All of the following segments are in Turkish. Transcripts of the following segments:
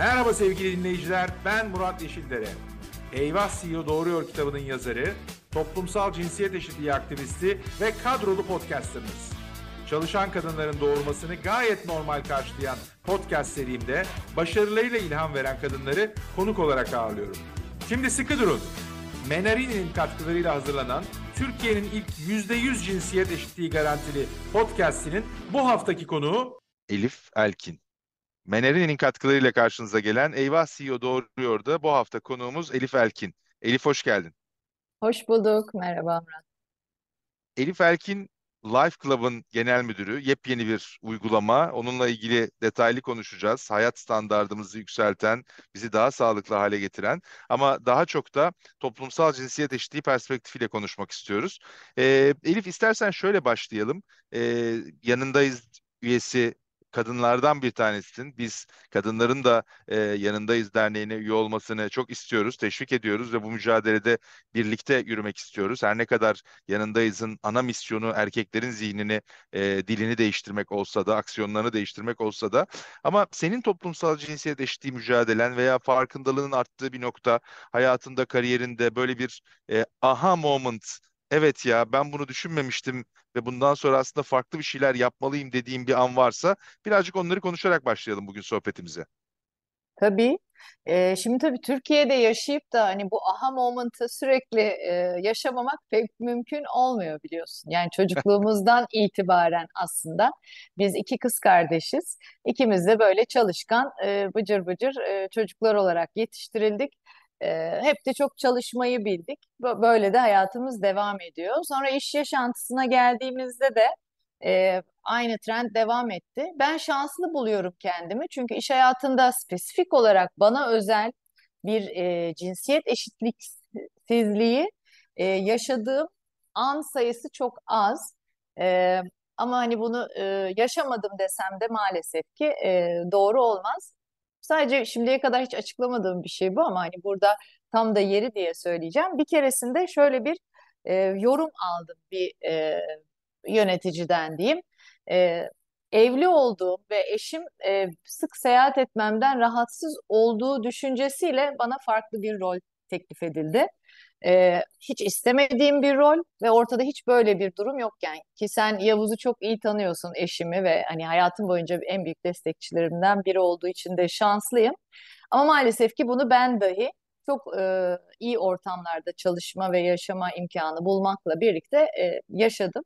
Merhaba sevgili dinleyiciler, ben Murat Yeşildere. Eyvah CEO Doğruyor kitabının yazarı, toplumsal cinsiyet eşitliği aktivisti ve kadrolu podcasterınız. Çalışan kadınların doğurmasını gayet normal karşılayan podcast serimde başarılarıyla ilham veren kadınları konuk olarak ağırlıyorum. Şimdi sıkı durun. Menarini'nin katkılarıyla hazırlanan Türkiye'nin ilk %100 cinsiyet eşitliği garantili podcastinin bu haftaki konuğu Elif Elkin. Meneri'nin katkılarıyla karşınıza gelen Eyvah CEO Doğruyor da bu hafta konuğumuz Elif Elkin. Elif hoş geldin. Hoş bulduk. Merhaba Murat. Elif Elkin Life Club'ın genel müdürü. Yepyeni bir uygulama. Onunla ilgili detaylı konuşacağız. Hayat standartımızı yükselten, bizi daha sağlıklı hale getiren ama daha çok da toplumsal cinsiyet eşitliği perspektifiyle konuşmak istiyoruz. Ee, Elif istersen şöyle başlayalım. Ee, yanındayız üyesi kadınlardan bir tanesisin. Biz kadınların da e, yanındayız derneğine üye olmasını çok istiyoruz, teşvik ediyoruz ve bu mücadelede birlikte yürümek istiyoruz. Her ne kadar yanındayızın ana misyonu erkeklerin zihnini, e, dilini değiştirmek olsa da, aksiyonlarını değiştirmek olsa da ama senin toplumsal cinsiyet eşitliği mücadelen veya farkındalığının arttığı bir nokta hayatında, kariyerinde böyle bir e, aha moment evet ya ben bunu düşünmemiştim ve bundan sonra aslında farklı bir şeyler yapmalıyım dediğim bir an varsa birazcık onları konuşarak başlayalım bugün sohbetimize. Tabii. Ee, şimdi tabii Türkiye'de yaşayıp da hani bu aha moment'ı sürekli e, yaşamamak pek mümkün olmuyor biliyorsun. Yani çocukluğumuzdan itibaren aslında biz iki kız kardeşiz. İkimiz de böyle çalışkan, e, bıcır bıcır e, çocuklar olarak yetiştirildik. E, hep de çok çalışmayı bildik. Böyle de hayatımız devam ediyor. Sonra iş yaşantısına geldiğimizde de e, aynı trend devam etti. Ben şanslı buluyorum kendimi çünkü iş hayatında spesifik olarak bana özel bir e, cinsiyet eşitliksizliği e, yaşadığım an sayısı çok az. E, ama hani bunu e, yaşamadım desem de maalesef ki e, doğru olmaz. Sadece şimdiye kadar hiç açıklamadığım bir şey bu ama hani burada tam da yeri diye söyleyeceğim. Bir keresinde şöyle bir e, yorum aldım bir e, yöneticiden diyeyim. E, evli olduğum ve eşim e, sık seyahat etmemden rahatsız olduğu düşüncesiyle bana farklı bir rol teklif edildi. E, hiç istemediğim bir rol ve ortada hiç böyle bir durum yokken ki sen Yavuz'u çok iyi tanıyorsun eşimi ve hani hayatım boyunca en büyük destekçilerimden biri olduğu için de şanslıyım. Ama maalesef ki bunu ben dahi çok e, iyi ortamlarda çalışma ve yaşama imkanı bulmakla birlikte e, yaşadım.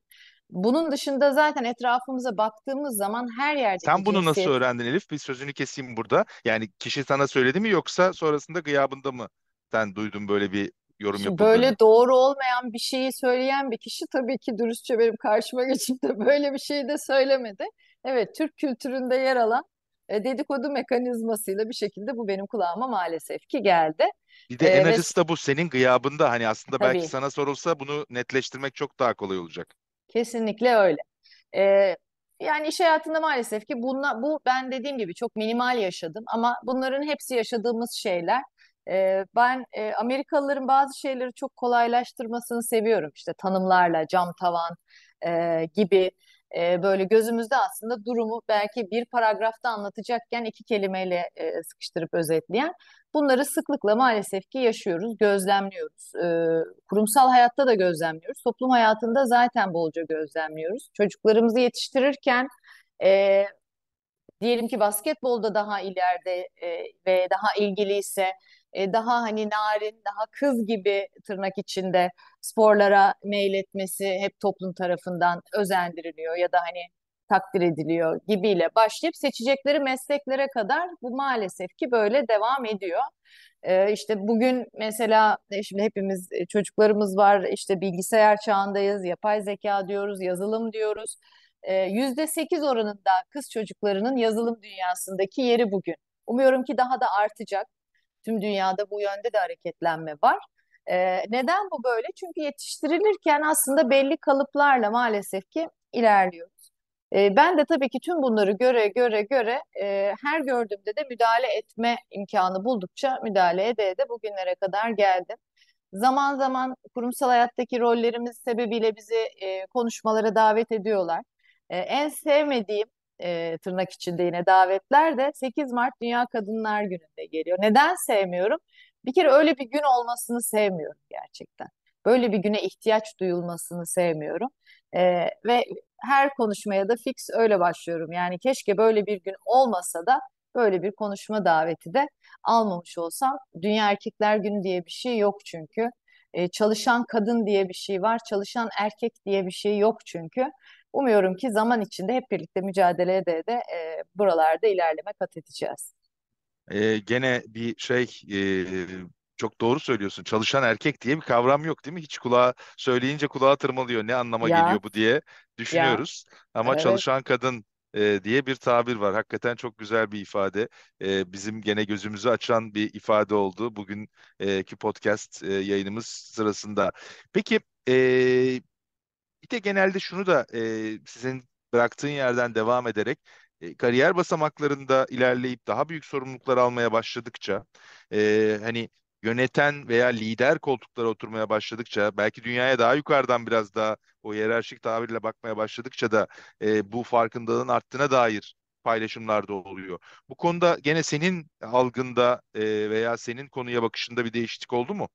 Bunun dışında zaten etrafımıza baktığımız zaman her yerde Sen bunu nasıl öğrendin Elif? Bir sözünü keseyim burada. Yani kişi sana söyledi mi yoksa sonrasında gıyabında mı sen duydun böyle bir yorum Şimdi yapıldığını? böyle doğru olmayan bir şeyi söyleyen bir kişi tabii ki dürüstçe benim karşıma geçip de böyle bir şeyi de söylemedi. Evet, Türk kültüründe yer alan e, dedikodu mekanizmasıyla bir şekilde bu benim kulağıma maalesef ki geldi. Bir de E, en ve da bu senin gıyabında. Hani aslında belki tabii sana sorulsa bunu netleştirmek çok daha kolay olacak. kesinlikle öyle. E, yani iş hayatında maalesef ki bunla, bu ben dediğim gibi çok minimal yaşadım ama bunların hepsi yaşadığımız şeyler. Ben Amerikalıların bazı şeyleri çok kolaylaştırmasını seviyorum. İşte tanımlarla, cam tavan gibi böyle gözümüzde aslında durumu belki bir paragrafta anlatacakken iki kelimeyle sıkıştırıp özetleyen bunları sıklıkla maalesef ki yaşıyoruz, gözlemliyoruz. Kurumsal hayatta da gözlemliyoruz, toplum hayatında zaten bolca gözlemliyoruz. Çocuklarımızı yetiştirirken diyelim ki basketbolda daha ileride ve daha ilgiliyse e, daha hani narin, daha kız gibi tırnak içinde sporlara meyletmesi hep toplum tarafından özendiriliyor ya da hani takdir ediliyor gibiyle başlayıp seçecekleri mesleklere kadar bu maalesef ki böyle devam ediyor. Ee, işte bugün mesela e, şimdi hepimiz e, çocuklarımız var işte bilgisayar çağındayız, yapay zeka diyoruz, yazılım diyoruz. Yüzde sekiz oranında kız çocuklarının yazılım dünyasındaki yeri bugün. Umuyorum ki daha da artacak. Tüm dünyada bu yönde de hareketlenme var. Ee, neden bu böyle? Çünkü yetiştirilirken aslında belli kalıplarla maalesef ki ilerliyoruz. Ee, ben de tabii ki tüm bunları göre göre göre e, her gördüğümde de müdahale etme imkanı buldukça müdahale ede ede bugünlere kadar geldim. Zaman zaman kurumsal hayattaki rollerimiz sebebiyle bizi e, konuşmalara davet ediyorlar. E, en sevmediğim e, tırnak içinde yine davetler de 8 Mart Dünya Kadınlar Günü'nde geliyor. Neden sevmiyorum? Bir kere öyle bir gün olmasını sevmiyorum gerçekten. Böyle bir güne ihtiyaç duyulmasını sevmiyorum. E, ve her konuşmaya da fix öyle başlıyorum. Yani keşke böyle bir gün olmasa da böyle bir konuşma daveti de almamış olsam. Dünya Erkekler Günü diye bir şey yok çünkü. E, çalışan kadın diye bir şey var, çalışan erkek diye bir şey yok çünkü. Umuyorum ki zaman içinde hep birlikte mücadele ede de e, buralarda ilerleme kat edeceğiz. Ee, gene bir şey e, çok doğru söylüyorsun. Çalışan erkek diye bir kavram yok değil mi? Hiç kulağa söyleyince kulağa tırmalıyor. Ne anlama Ya geliyor bu diye düşünüyoruz. Ama evet çalışan kadın e, diye bir tabir var. Hakikaten çok güzel bir ifade. E, bizim gene gözümüzü açan bir ifade oldu bugünkü podcast e, yayınımız sırasında. Peki e, bir de genelde şunu da e, sizin bıraktığın yerden devam ederek e, kariyer basamaklarında ilerleyip daha büyük sorumluluklar almaya başladıkça e, hani yöneten veya lider koltuklara oturmaya başladıkça belki dünyaya daha yukarıdan biraz daha o hiyerarşik tabirle bakmaya başladıkça da e, bu farkındalığın arttığına dair paylaşımlar da oluyor. Bu konuda gene senin algında e, veya senin konuya bakışında bir değişiklik oldu mu?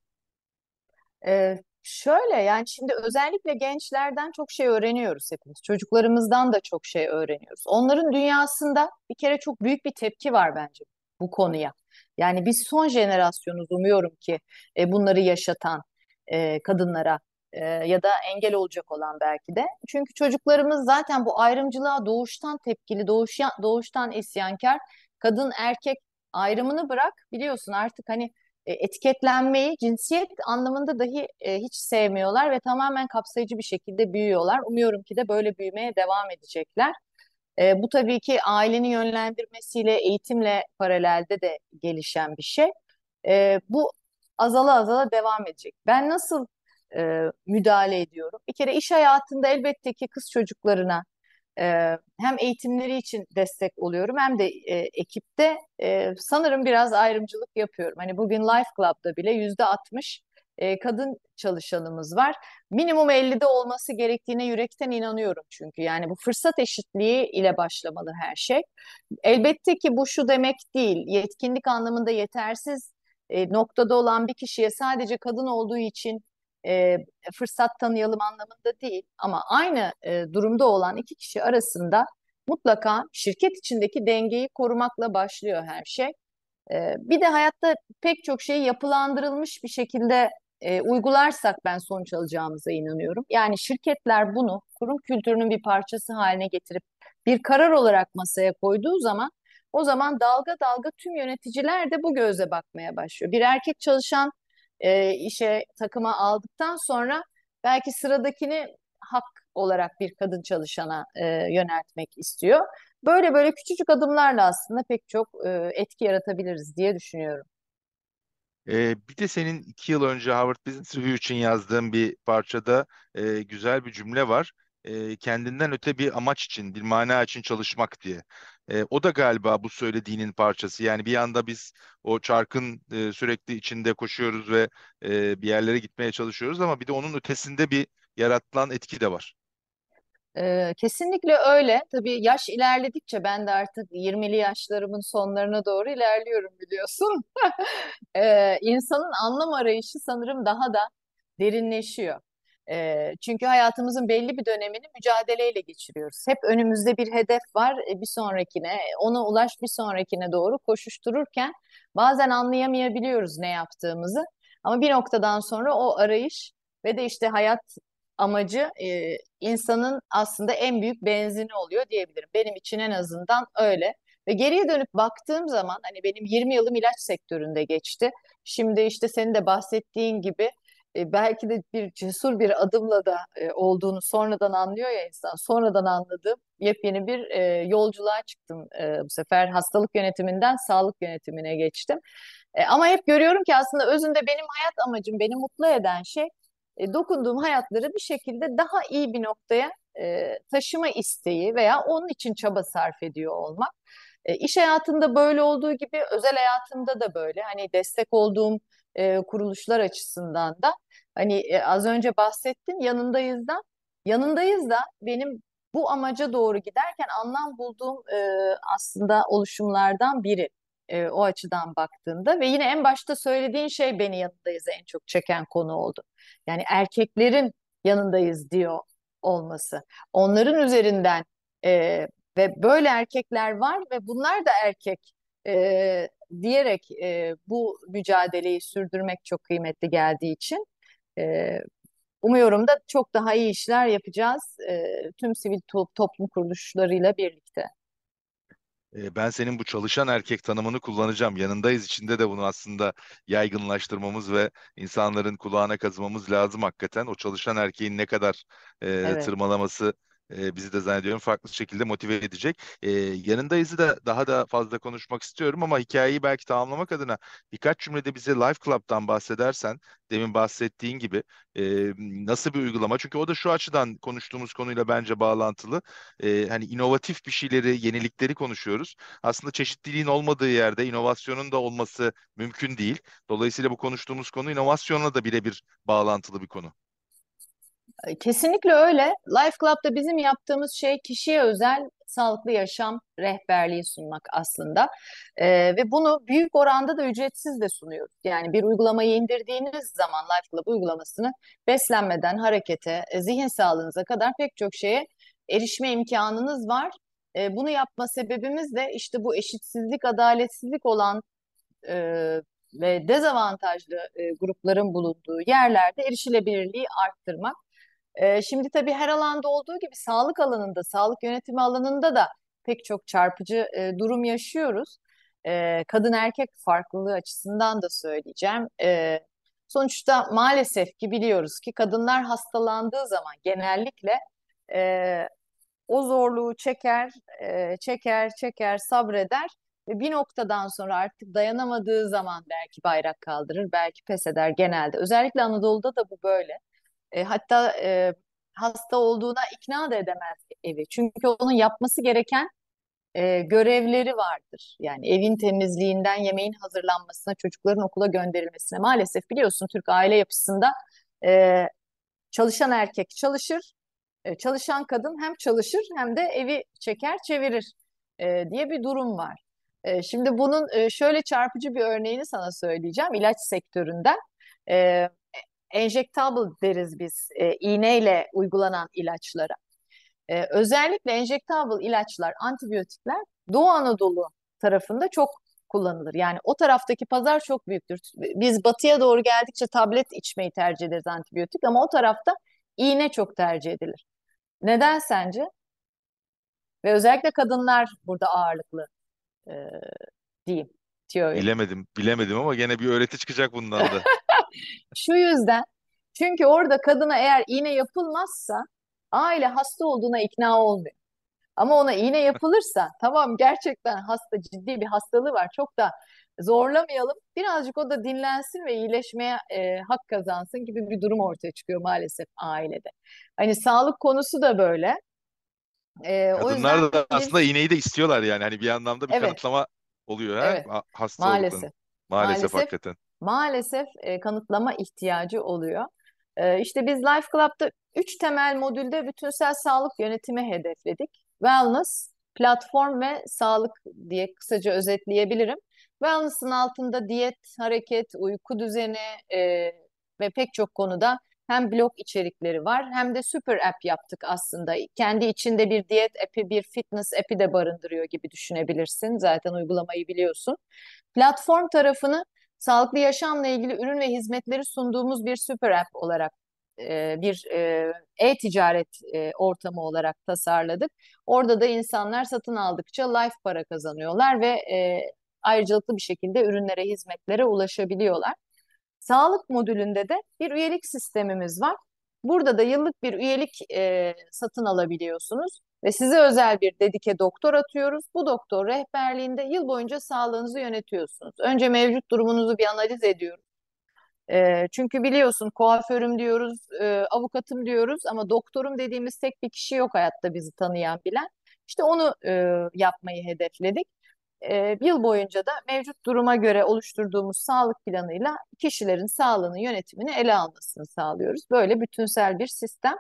Ee, şöyle yani şimdi özellikle gençlerden çok şey öğreniyoruz hepimiz. Çocuklarımızdan da çok şey öğreniyoruz. Onların dünyasında bir kere çok büyük bir tepki var bence bu konuya. Yani biz son jenerasyonuz umuyorum ki e, bunları yaşatan e, kadınlara e, ya da engel olacak olan belki de. Çünkü çocuklarımız zaten bu ayrımcılığa doğuştan tepkili, doğuşan, doğuştan isyankar. Kadın erkek ayrımını bırak biliyorsun artık hani etiketlenmeyi cinsiyet anlamında dahi e, hiç sevmiyorlar ve tamamen kapsayıcı bir şekilde büyüyorlar. Umuyorum ki de böyle büyümeye devam edecekler. E, bu tabii ki ailenin yönlendirmesiyle, eğitimle paralelde de gelişen bir şey. E, bu azala azala devam edecek. Ben nasıl e, müdahale ediyorum? Bir kere iş hayatında elbette ki kız çocuklarına ee, hem eğitimleri için destek oluyorum hem de e, ekipte e, sanırım biraz ayrımcılık yapıyorum. Hani bugün Life Club'da bile yüzde 60 e, kadın çalışanımız var. Minimum 50'de olması gerektiğine yürekten inanıyorum çünkü. Yani bu fırsat eşitliği ile başlamalı her şey. Elbette ki bu şu demek değil. Yetkinlik anlamında yetersiz e, noktada olan bir kişiye sadece kadın olduğu için e, fırsat tanıyalım anlamında değil ama aynı e, durumda olan iki kişi arasında mutlaka şirket içindeki dengeyi korumakla başlıyor her şey. E, bir de hayatta pek çok şeyi yapılandırılmış bir şekilde e, uygularsak ben sonuç alacağımıza inanıyorum. Yani şirketler bunu kurum kültürünün bir parçası haline getirip bir karar olarak masaya koyduğu zaman o zaman dalga dalga tüm yöneticiler de bu göze bakmaya başlıyor. Bir erkek çalışan e, işe takıma aldıktan sonra belki sıradakini hak olarak bir kadın çalışana e, yöneltmek istiyor. Böyle böyle küçücük adımlarla aslında pek çok e, etki yaratabiliriz diye düşünüyorum. Ee, bir de senin iki yıl önce Harvard Business Review için yazdığın bir parçada e, güzel bir cümle var. E, kendinden öte bir amaç için, bir mana için çalışmak diye. E, o da galiba bu söylediğinin parçası. Yani bir yanda biz o çarkın e, sürekli içinde koşuyoruz ve e, bir yerlere gitmeye çalışıyoruz ama bir de onun ötesinde bir yaratılan etki de var. Ee, kesinlikle öyle. Tabii yaş ilerledikçe ben de artık 20'li yaşlarımın sonlarına doğru ilerliyorum biliyorsun. Ee, insanın anlam arayışı sanırım daha da derinleşiyor. Ee, çünkü hayatımızın belli bir dönemini mücadeleyle geçiriyoruz. Hep önümüzde bir hedef var, e, bir sonrakine, ona ulaş bir sonrakine doğru koşuştururken bazen anlayamayabiliyoruz ne yaptığımızı. Ama bir noktadan sonra o arayış ve de işte hayat amacı e, insanın aslında en büyük benzini oluyor diyebilirim. Benim için en azından öyle. Ve geriye dönüp baktığım zaman hani benim 20 yılım ilaç sektöründe geçti. Şimdi işte senin de bahsettiğin gibi belki de bir cesur bir adımla da olduğunu sonradan anlıyor ya insan. Sonradan anladığım yepyeni bir yolculuğa çıktım. Bu sefer hastalık yönetiminden sağlık yönetimine geçtim. Ama hep görüyorum ki aslında özünde benim hayat amacım, beni mutlu eden şey dokunduğum hayatları bir şekilde daha iyi bir noktaya taşıma isteği veya onun için çaba sarf ediyor olmak. E, iş hayatında böyle olduğu gibi özel hayatımda da böyle. Hani destek olduğum e, kuruluşlar açısından da hani e, az önce bahsettin yanındayız da yanındayız da benim bu amaca doğru giderken anlam bulduğum e, aslında oluşumlardan biri e, o açıdan baktığında ve yine en başta söylediğin şey beni yanındayız en çok çeken konu oldu. Yani erkeklerin yanındayız diyor olması. Onların üzerinden e, ve böyle erkekler var ve bunlar da erkek e, diyerek e, bu mücadeleyi sürdürmek çok kıymetli geldiği için e, umuyorum da çok daha iyi işler yapacağız e, tüm sivil to toplum kuruluşlarıyla birlikte. E, ben senin bu çalışan erkek tanımını kullanacağım. Yanındayız içinde de bunu aslında yaygınlaştırmamız ve insanların kulağına kazımamız lazım hakikaten. O çalışan erkeğin ne kadar e, Evet. tırmalaması e, bizi de zannediyorum farklı şekilde motive edecek. E, yanındayızı da daha da fazla konuşmak istiyorum ama hikayeyi belki tamamlamak adına birkaç cümlede bize Life Club'dan bahsedersen demin bahsettiğin gibi e, nasıl bir uygulama? Çünkü o da şu açıdan konuştuğumuz konuyla bence bağlantılı. E, hani inovatif bir şeyleri, yenilikleri konuşuyoruz. Aslında çeşitliliğin olmadığı yerde inovasyonun da olması mümkün değil. Dolayısıyla bu konuştuğumuz konu inovasyonla da birebir bağlantılı bir konu. Kesinlikle öyle. Life Club'da bizim yaptığımız şey kişiye özel sağlıklı yaşam rehberliği sunmak aslında. Ee, ve bunu büyük oranda da ücretsiz de sunuyoruz. Yani bir uygulamayı indirdiğiniz zaman Life Club uygulamasını beslenmeden harekete, e, zihin sağlığınıza kadar pek çok şeye erişme imkanınız var. E, bunu yapma sebebimiz de işte bu eşitsizlik, adaletsizlik olan e, ve dezavantajlı e, grupların bulunduğu yerlerde erişilebilirliği arttırmak. Şimdi tabii her alanda olduğu gibi sağlık alanında, sağlık yönetimi alanında da pek çok çarpıcı durum yaşıyoruz. Kadın erkek farklılığı açısından da söyleyeceğim. Sonuçta maalesef ki biliyoruz ki kadınlar hastalandığı zaman genellikle o zorluğu çeker, çeker, çeker, sabreder ve bir noktadan sonra artık dayanamadığı zaman belki bayrak kaldırır, belki pes eder genelde. Özellikle Anadolu'da da bu böyle. E, hatta e, hasta olduğuna ikna da edemez evi. Çünkü onun yapması gereken e, görevleri vardır. Yani evin temizliğinden yemeğin hazırlanmasına, çocukların okula gönderilmesine. Maalesef biliyorsun Türk aile yapısında e, çalışan erkek çalışır, e, çalışan kadın hem çalışır hem de evi çeker çevirir e, diye bir durum var. E, şimdi bunun e, şöyle çarpıcı bir örneğini sana söyleyeceğim ilaç sektöründen. E, enjectable deriz biz e, iğneyle uygulanan ilaçlara. E, özellikle enjectable ilaçlar, antibiyotikler Doğu Anadolu tarafında çok kullanılır. Yani o taraftaki pazar çok büyüktür. Biz batıya doğru geldikçe tablet içmeyi tercih ederiz antibiyotik ama o tarafta iğne çok tercih edilir. Neden sence? Ve özellikle kadınlar burada ağırlıklı e, diyeyim. Tiyo'yu. Bilemedim, bilemedim ama gene bir öğreti çıkacak bundan da. Şu yüzden çünkü orada kadına eğer iğne yapılmazsa aile hasta olduğuna ikna olmuyor. Ama ona iğne yapılırsa tamam gerçekten hasta ciddi bir hastalığı var çok da zorlamayalım birazcık o da dinlensin ve iyileşmeye e, hak kazansın gibi bir durum ortaya çıkıyor maalesef ailede. Hani sağlık konusu da böyle. E, o Kadınlar yüzden da aslında iğneyi de istiyorlar yani. Hani bir anlamda bir evet kanıtlama oluyor ha evet maalesef Maalesef maalesef hakikaten. Maalesef e, kanıtlama ihtiyacı oluyor. E, işte biz Life Club'da üç temel modülde bütünsel sağlık yönetimi hedefledik. Wellness, platform ve sağlık diye kısaca özetleyebilirim. Wellness'ın altında diyet, hareket, uyku düzeni e, ve pek çok konuda hem blog içerikleri var hem de süper app yaptık aslında. Kendi içinde bir diyet app'i, bir fitness app'i de barındırıyor gibi düşünebilirsin. Zaten uygulamayı biliyorsun. Platform tarafını sağlıklı yaşamla ilgili ürün ve hizmetleri sunduğumuz bir süper app olarak e, bir e, e-ticaret e, ortamı olarak tasarladık. Orada da insanlar satın aldıkça life para kazanıyorlar ve ayrıcalıklı bir şekilde ürünlere, hizmetlere ulaşabiliyorlar. Sağlık modülünde de bir üyelik sistemimiz var. Burada da yıllık bir üyelik e, satın alabiliyorsunuz ve size özel bir dedike doktor atıyoruz. Bu doktor rehberliğinde yıl boyunca sağlığınızı yönetiyorsunuz. Önce mevcut durumunuzu bir analiz ediyoruz. E, çünkü biliyorsun kuaförüm diyoruz, e, avukatım diyoruz ama doktorum dediğimiz tek bir kişi yok hayatta bizi tanıyan bilen. İşte onu e, yapmayı hedefledik. E, yıl boyunca da mevcut duruma göre oluşturduğumuz sağlık planıyla kişilerin sağlığının yönetimini ele almasını sağlıyoruz. Böyle bütünsel bir sistem.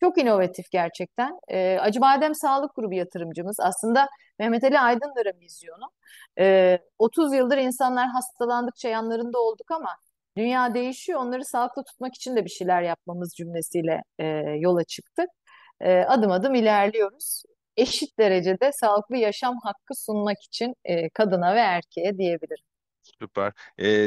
Çok inovatif gerçekten. E, Acıbadem Sağlık Grubu yatırımcımız. Aslında Mehmet Ali Aydınlar'ın vizyonu. E, 30 yıldır insanlar hastalandıkça yanlarında olduk ama dünya değişiyor. Onları sağlıklı tutmak için de bir şeyler yapmamız cümlesiyle e, yola çıktık. E, adım adım ilerliyoruz. Eşit derecede sağlıklı yaşam hakkı sunmak için e, kadına ve erkeğe diyebilirim. Süper.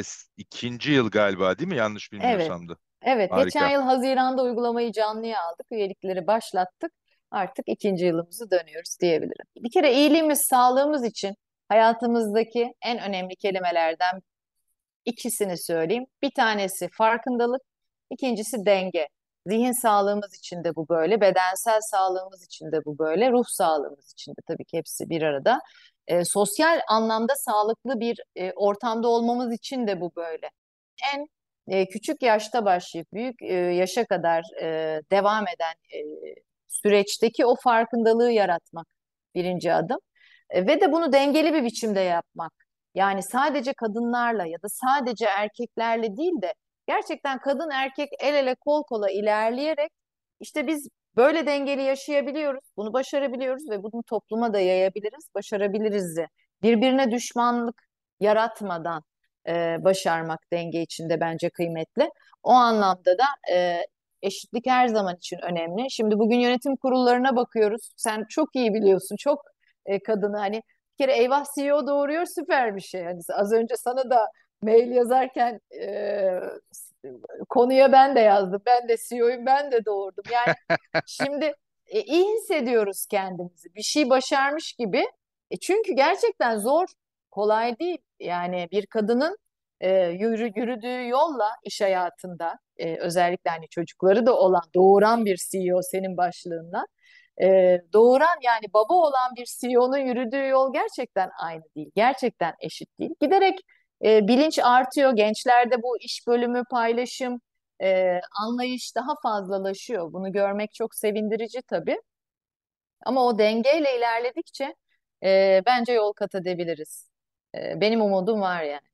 S- ikinci yıl galiba değil mi? Yanlış Evet. bilmiyorsam da. Evet, geçen Harika. yıl Haziran'da uygulamayı canlıya aldık, üyelikleri başlattık. Artık ikinci yılımızı dönüyoruz diyebilirim. Bir kere iyiliğimiz, sağlığımız için hayatımızdaki en önemli kelimelerden ikisini söyleyeyim. Bir tanesi farkındalık, ikincisi denge. Zihin sağlığımız için de bu böyle, bedensel sağlığımız için de bu böyle, ruh sağlığımız için de tabii ki hepsi bir arada. E, sosyal anlamda sağlıklı bir e, ortamda olmamız için de bu böyle. En e, küçük yaşta başlayıp büyük e, yaşa kadar e, devam eden e, süreçteki o farkındalığı yaratmak birinci adım. E, ve de bunu dengeli bir biçimde yapmak. Yani sadece kadınlarla ya da sadece erkeklerle değil de gerçekten kadın erkek el ele kol kola ilerleyerek işte biz böyle dengeli yaşayabiliyoruz, bunu başarabiliyoruz ve bunu topluma da yayabiliriz, başarabiliriz de. Birbirine düşmanlık yaratmadan e, başarmak denge içinde bence kıymetli. O anlamda da e, eşitlik her zaman için önemli. Şimdi bugün yönetim kurullarına bakıyoruz. Sen çok iyi biliyorsun, çok e, kadını hani bir kere eyvah CEO doğuruyor süper bir şey. Hani az önce sana da mail yazarken e, konuya ben de yazdım. Ben de CEO'yum, ben de doğurdum. Yani şimdi e, iyi hissediyoruz kendimizi. Bir şey başarmış gibi. E, çünkü gerçekten zor, kolay değil. Yani bir kadının e, yürü, yürüdüğü yolla iş hayatında e, özellikle hani çocukları da olan, doğuran bir CEO senin başlığında e, doğuran yani baba olan bir CEO'nun yürüdüğü yol gerçekten aynı değil. Gerçekten eşit değil. Giderek e, bilinç artıyor. Gençlerde bu iş bölümü, paylaşım, e, anlayış daha fazlalaşıyor. Bunu görmek çok sevindirici tabii. Ama o dengeyle ilerledikçe e, bence yol kat edebiliriz. E, benim umudum var yani.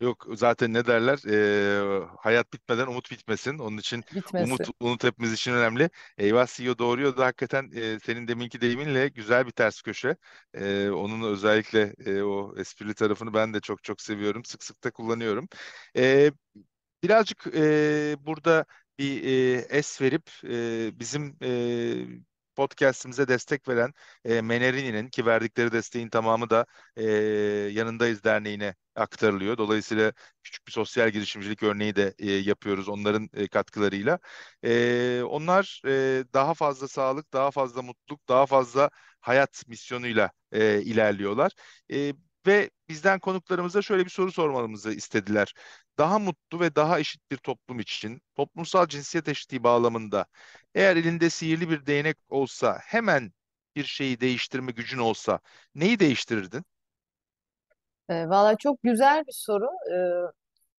Yok zaten ne derler? Ee, hayat bitmeden umut bitmesin. Onun için Bitmesi. umut umut hepimiz için önemli. Eyvah CEO doğuruyor da hakikaten e, senin deminki deyiminle güzel bir ters köşe. E, onun özellikle e, o esprili tarafını ben de çok çok seviyorum. Sık sık da kullanıyorum. E, birazcık e, burada bir e, es verip e, bizim e, podcast'imize destek veren e, Menerini'nin ki verdikleri desteğin tamamı da e, Yanındayız Derneği'ne aktarılıyor. Dolayısıyla küçük bir sosyal girişimcilik örneği de e, yapıyoruz onların e, katkılarıyla. E, onlar e, daha fazla sağlık, daha fazla mutluluk, daha fazla hayat misyonuyla e, ilerliyorlar. E, ve bizden konuklarımıza şöyle bir soru sormamızı istediler. Daha mutlu ve daha eşit bir toplum için toplumsal cinsiyet eşitliği bağlamında eğer elinde sihirli bir değnek olsa hemen bir şeyi değiştirme gücün olsa neyi değiştirirdin? E, valla çok güzel bir soru. E,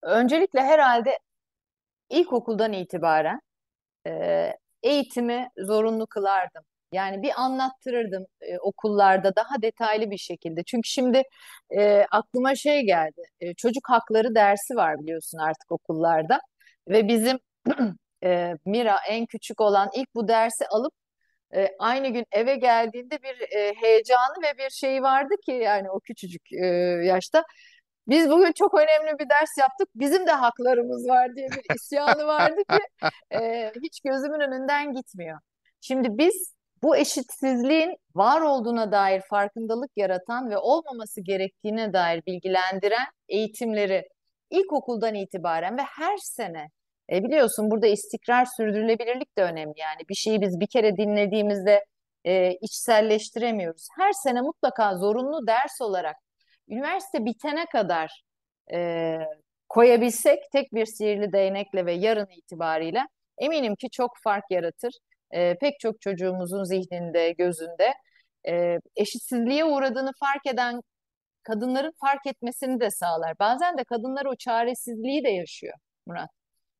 öncelikle herhalde ilkokuldan itibaren e, eğitimi zorunlu kılardım. Yani bir anlattırırdım e, okullarda daha detaylı bir şekilde. Çünkü şimdi e, aklıma şey geldi. E, çocuk hakları dersi var biliyorsun artık okullarda. Ve bizim e, Mira en küçük olan ilk bu dersi alıp e, aynı gün eve geldiğinde bir e, heyecanı ve bir şeyi vardı ki yani o küçücük e, yaşta. Biz bugün çok önemli bir ders yaptık. Bizim de haklarımız var diye bir isyanı vardı ki e, hiç gözümün önünden gitmiyor. Şimdi biz bu eşitsizliğin var olduğuna dair farkındalık yaratan ve olmaması gerektiğine dair bilgilendiren eğitimleri ilkokuldan itibaren ve her sene e, biliyorsun burada istikrar sürdürülebilirlik de önemli. Yani bir şeyi biz bir kere dinlediğimizde e, içselleştiremiyoruz. Her sene mutlaka zorunlu ders olarak üniversite bitene kadar e, koyabilsek tek bir sihirli değnekle ve yarın itibariyle eminim ki çok fark yaratır. E, pek çok çocuğumuzun zihninde, gözünde e, eşitsizliğe uğradığını fark eden kadınların fark etmesini de sağlar. Bazen de kadınlar o çaresizliği de yaşıyor Murat.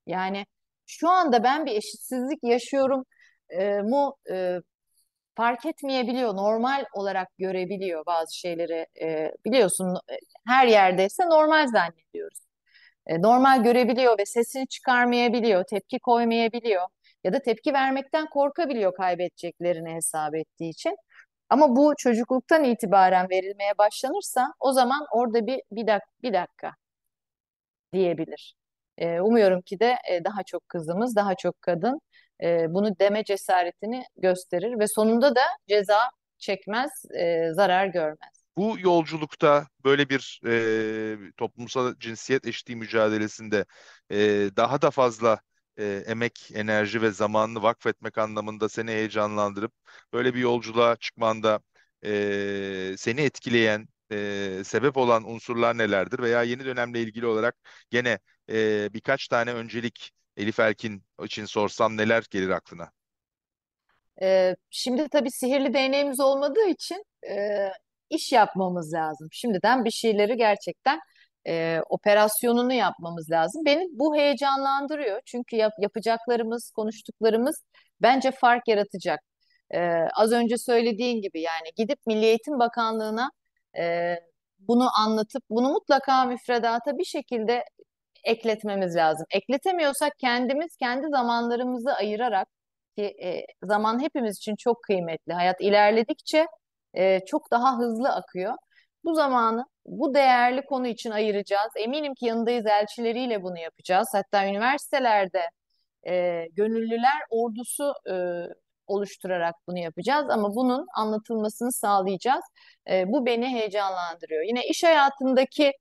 Yani şu anda ben bir eşitsizlik yaşıyorum e, mu e, fark etmeyebiliyor, normal olarak görebiliyor bazı şeyleri. E, biliyorsun e, her yerdeyse normal zannediyoruz. E, normal görebiliyor ve sesini çıkarmayabiliyor, tepki koymayabiliyor. Ya da tepki vermekten korkabiliyor kaybedeceklerini hesap ettiği için. Ama bu çocukluktan itibaren verilmeye başlanırsa o zaman orada bir bir dakika, bir dakika diyebilir. E, umuyorum ki de e, daha çok kızımız, daha çok kadın e, bunu deme cesaretini gösterir ve sonunda da ceza çekmez, e, zarar görmez. Bu yolculukta böyle bir e, toplumsal cinsiyet eşitliği mücadelesinde e, daha da fazla e, emek, enerji ve zamanını vakfetmek anlamında seni heyecanlandırıp böyle bir yolculuğa çıkmanda e, seni etkileyen, e, sebep olan unsurlar nelerdir? Veya yeni dönemle ilgili olarak gene e, birkaç tane öncelik Elif Erkin için sorsam neler gelir aklına? Ee, şimdi tabii sihirli değneğimiz olmadığı için e, iş yapmamız lazım. Şimdiden bir şeyleri gerçekten e, operasyonunu yapmamız lazım. Beni bu heyecanlandırıyor. Çünkü yap, yapacaklarımız, konuştuklarımız bence fark yaratacak. E, az önce söylediğin gibi yani gidip Milli Eğitim Bakanlığı'na e, bunu anlatıp bunu mutlaka müfredata bir şekilde ekletmemiz lazım. Ekletemiyorsak kendimiz kendi zamanlarımızı ayırarak ki e, zaman hepimiz için çok kıymetli. Hayat ilerledikçe e, çok daha hızlı akıyor. Bu zamanı bu değerli konu için ayıracağız. Eminim ki yanındayız elçileriyle bunu yapacağız. Hatta üniversitelerde e, gönüllüler ordusu e, oluşturarak bunu yapacağız ama bunun anlatılmasını sağlayacağız. E, bu beni heyecanlandırıyor. Yine iş hayatındaki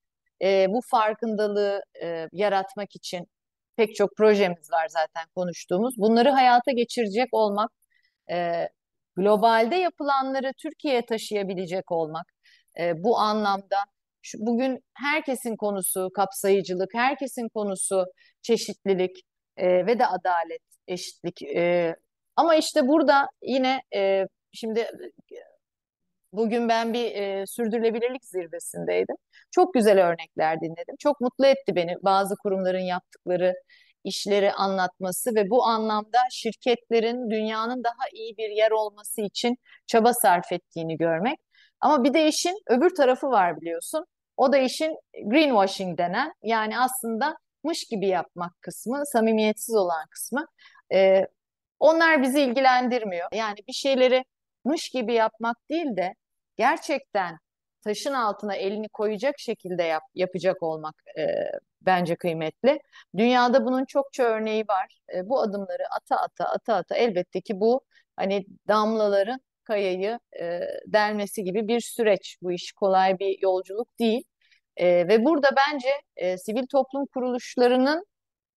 e, bu farkındalığı e, yaratmak için pek çok projemiz var zaten konuştuğumuz. Bunları hayata geçirecek olmak, e, globalde yapılanları Türkiye'ye taşıyabilecek olmak, e, bu anlamda şu, bugün herkesin konusu kapsayıcılık, herkesin konusu çeşitlilik e, ve de adalet, eşitlik. E, ama işte burada yine e, şimdi Bugün ben bir e, sürdürülebilirlik zirvesindeydim. Çok güzel örnekler dinledim. Çok mutlu etti beni bazı kurumların yaptıkları işleri anlatması ve bu anlamda şirketlerin dünyanın daha iyi bir yer olması için çaba sarf ettiğini görmek. Ama bir de işin öbür tarafı var biliyorsun. O da işin greenwashing denen yani aslında mış gibi yapmak kısmı, samimiyetsiz olan kısmı. Ee, onlar bizi ilgilendirmiyor. Yani bir şeyleri mış gibi yapmak değil de gerçekten taşın altına elini koyacak şekilde yap, yapacak olmak e, bence kıymetli. Dünyada bunun çokça örneği var. E, bu adımları ata ata ata ata elbette ki bu hani damlaların kayayı e, delmesi gibi bir süreç. Bu iş kolay bir yolculuk değil. E, ve burada bence e, sivil toplum kuruluşlarının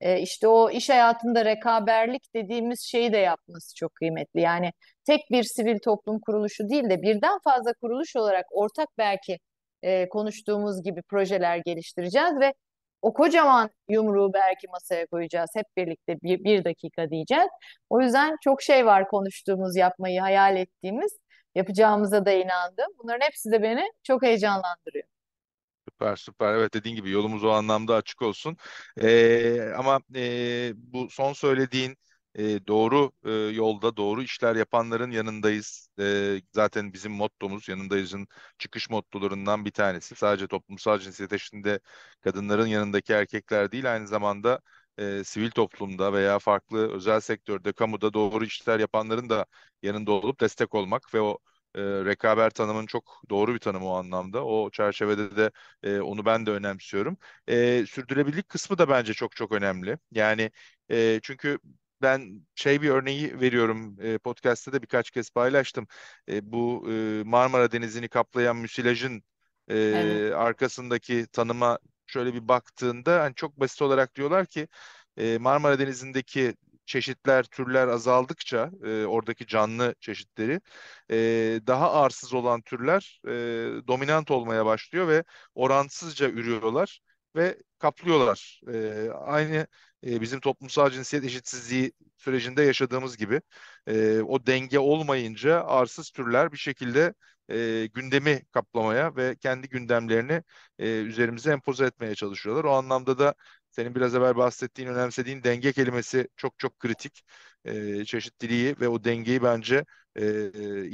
e, işte o iş hayatında rekaberlik dediğimiz şeyi de yapması çok kıymetli. Yani tek bir sivil toplum kuruluşu değil de birden fazla kuruluş olarak ortak belki e, konuştuğumuz gibi projeler geliştireceğiz ve o kocaman yumruğu belki masaya koyacağız. Hep birlikte bir, bir dakika diyeceğiz. O yüzden çok şey var konuştuğumuz, yapmayı hayal ettiğimiz, yapacağımıza da inandım. Bunların hepsi de beni çok heyecanlandırıyor. Süper süper. Evet dediğin gibi yolumuz o anlamda açık olsun. Ee, ama e, bu son söylediğin e, doğru e, yolda doğru işler yapanların yanındayız. E, zaten bizim mottomuz yanındayızın çıkış mottolarından bir tanesi. Sadece toplumsal cinsiyet eşitliğinde kadınların yanındaki erkekler değil aynı zamanda e, sivil toplumda veya farklı özel sektörde, kamuda doğru işler yapanların da yanında olup destek olmak ve o e, rekabet tanımın çok doğru bir tanım o anlamda. O çerçevede de e, onu ben de önemsiyorum. E, sürdürülebilirlik kısmı da bence çok çok önemli. Yani e, çünkü ben şey bir örneği veriyorum e, podcast'te de birkaç kez paylaştım. E, bu e, Marmara Denizi'ni kaplayan müsilajın e, Evet. arkasındaki tanıma şöyle bir baktığında hani çok basit olarak diyorlar ki e, Marmara Denizi'ndeki çeşitler, türler azaldıkça e, oradaki canlı çeşitleri e, daha arsız olan türler e, dominant olmaya başlıyor ve oransızca ürüyorlar ve kaplıyorlar. E, aynı e, bizim toplumsal cinsiyet eşitsizliği sürecinde yaşadığımız gibi e, o denge olmayınca arsız türler bir şekilde e, gündemi kaplamaya ve kendi gündemlerini e, üzerimize empoze etmeye çalışıyorlar. O anlamda da senin biraz evvel bahsettiğin, önemsediğin denge kelimesi çok çok kritik. E, çeşitliliği ve o dengeyi bence e, e,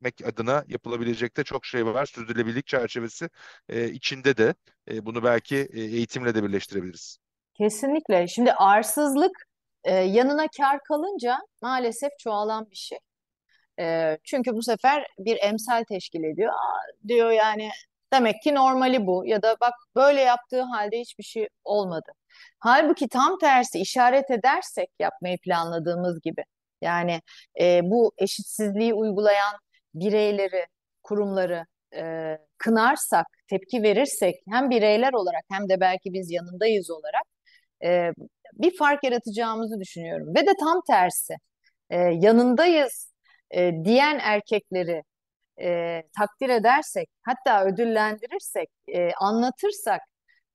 ilerlemek adına yapılabilecek de çok şey var. Sürdürülebilirlik çerçevesi e, içinde de e, bunu belki e, eğitimle de birleştirebiliriz. Kesinlikle. Şimdi arsızlık e, yanına kar kalınca maalesef çoğalan bir şey. E, çünkü bu sefer bir emsal teşkil ediyor. Aa, diyor yani demek ki normali bu ya da bak böyle yaptığı halde hiçbir şey olmadı. Halbuki tam tersi işaret edersek yapmayı planladığımız gibi yani e, bu eşitsizliği uygulayan bireyleri, kurumları e, kınarsak, tepki verirsek hem bireyler olarak hem de belki biz yanındayız olarak e, bir fark yaratacağımızı düşünüyorum. Ve de tam tersi e, yanındayız e, diyen erkekleri e, takdir edersek, hatta ödüllendirirsek, e, anlatırsak,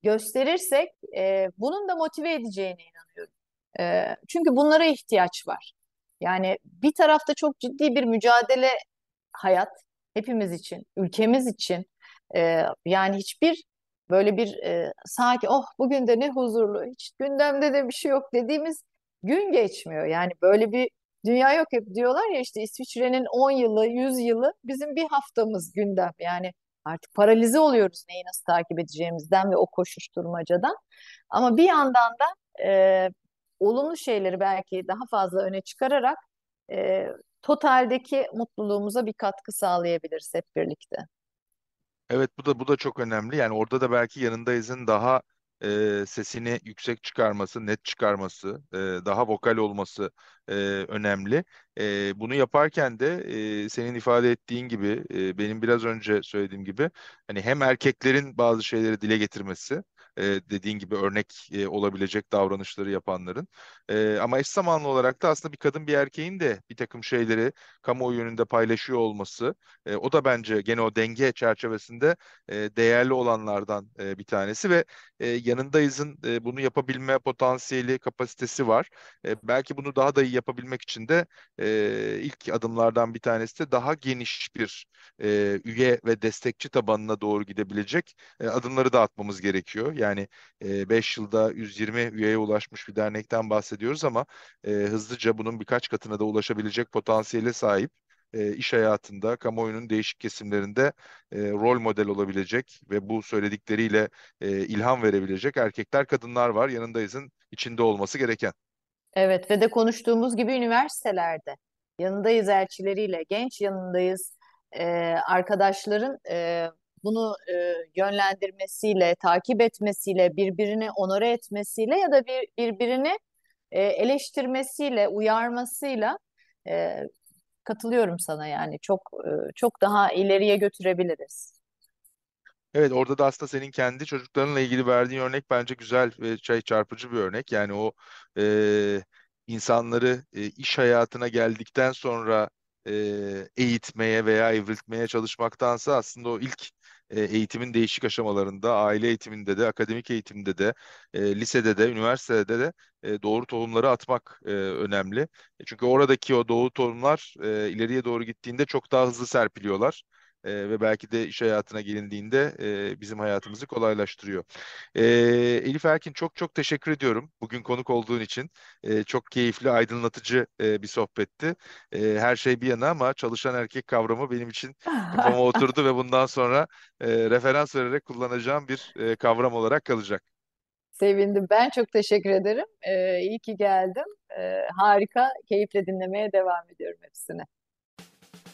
gösterirsek e, bunun da motive edeceğine inanıyorum. E, çünkü bunlara ihtiyaç var. Yani bir tarafta çok ciddi bir mücadele hayat hepimiz için, ülkemiz için. E, yani hiçbir böyle bir e, sanki oh bugün de ne huzurlu, hiç gündemde de bir şey yok dediğimiz gün geçmiyor. Yani böyle bir dünya yok hep diyorlar ya işte İsviçre'nin 10 yılı, 100 yılı bizim bir haftamız gündem. Yani artık paralize oluyoruz neyi nasıl takip edeceğimizden ve o koşuşturmacadan. Ama bir yandan da e, olumlu şeyleri belki daha fazla öne çıkararak e, totaldeki mutluluğumuza bir katkı sağlayabiliriz hep birlikte. Evet bu da bu da çok önemli. Yani orada da belki yanındayızın daha e, sesini yüksek çıkarması, net çıkarması, e, daha vokal olması e, önemli. E, bunu yaparken de e, senin ifade ettiğin gibi, e, benim biraz önce söylediğim gibi, hani hem erkeklerin bazı şeyleri dile getirmesi, e, dediğin gibi örnek e, olabilecek davranışları yapanların. E, ama eş zamanlı olarak da aslında bir kadın bir erkeğin de bir takım şeyleri kamuoyu yönünde paylaşıyor olması, e, o da bence gene o denge çerçevesinde e, değerli olanlardan e, bir tanesi ve e, yanındayızın e, bunu yapabilme potansiyeli, kapasitesi var. E, belki bunu daha da iyi yapabilmek için de e, ilk adımlardan bir tanesi de daha geniş bir e, üye ve destekçi tabanına doğru gidebilecek e, adımları da atmamız gerekiyor. Yani 5 e, yılda 120 üyeye ulaşmış bir dernekten bahsediyoruz ama hızlıca bunun birkaç katına da ulaşabilecek potansiyele sahip iş hayatında, kamuoyunun değişik kesimlerinde e, rol model olabilecek ve bu söyledikleriyle e, ilham verebilecek erkekler, kadınlar var. Yanındayızın içinde olması gereken. Evet ve de konuştuğumuz gibi üniversitelerde yanındayız elçileriyle, genç yanındayız e, arkadaşların e, bunu e, yönlendirmesiyle, takip etmesiyle, birbirini onore etmesiyle ya da bir, birbirini e, eleştirmesiyle, uyarmasıyla e, katılıyorum sana yani çok e, çok daha ileriye götürebiliriz. Evet orada da aslında senin kendi çocuklarınla ilgili verdiğin örnek bence güzel ve şey çarpıcı bir örnek. Yani o e, insanları e, iş hayatına geldikten sonra e, eğitmeye veya evriltmeye çalışmaktansa aslında o ilk e, eğitimin değişik aşamalarında, aile eğitiminde de, akademik eğitimde de, e, lisede de, üniversitede de e, doğru tohumları atmak önemli. Çünkü oradaki o doğru tohumlar ileriye doğru gittiğinde çok daha hızlı serpiliyorlar e, ve belki de iş hayatına gelindiğinde e, bizim hayatımızı kolaylaştırıyor. E, Elif Erkin çok çok teşekkür ediyorum bugün konuk olduğun için. E, çok keyifli, aydınlatıcı e, bir sohbetti. E, her şey bir yana ama çalışan erkek kavramı benim için kafama oturdu ve bundan sonra e, referans vererek kullanacağım bir e, kavram olarak kalacak. Sevindim. Ben çok teşekkür ederim. Ee, iyi ki geldim. Ee, harika, keyifle dinlemeye devam ediyorum hepsini.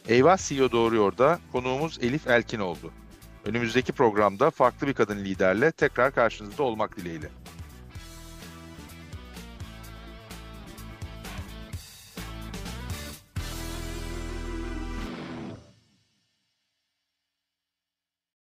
Eyvah CEO Doğruyor da konuğumuz Elif Elkin oldu. Önümüzdeki programda farklı bir kadın liderle tekrar karşınızda olmak dileğiyle.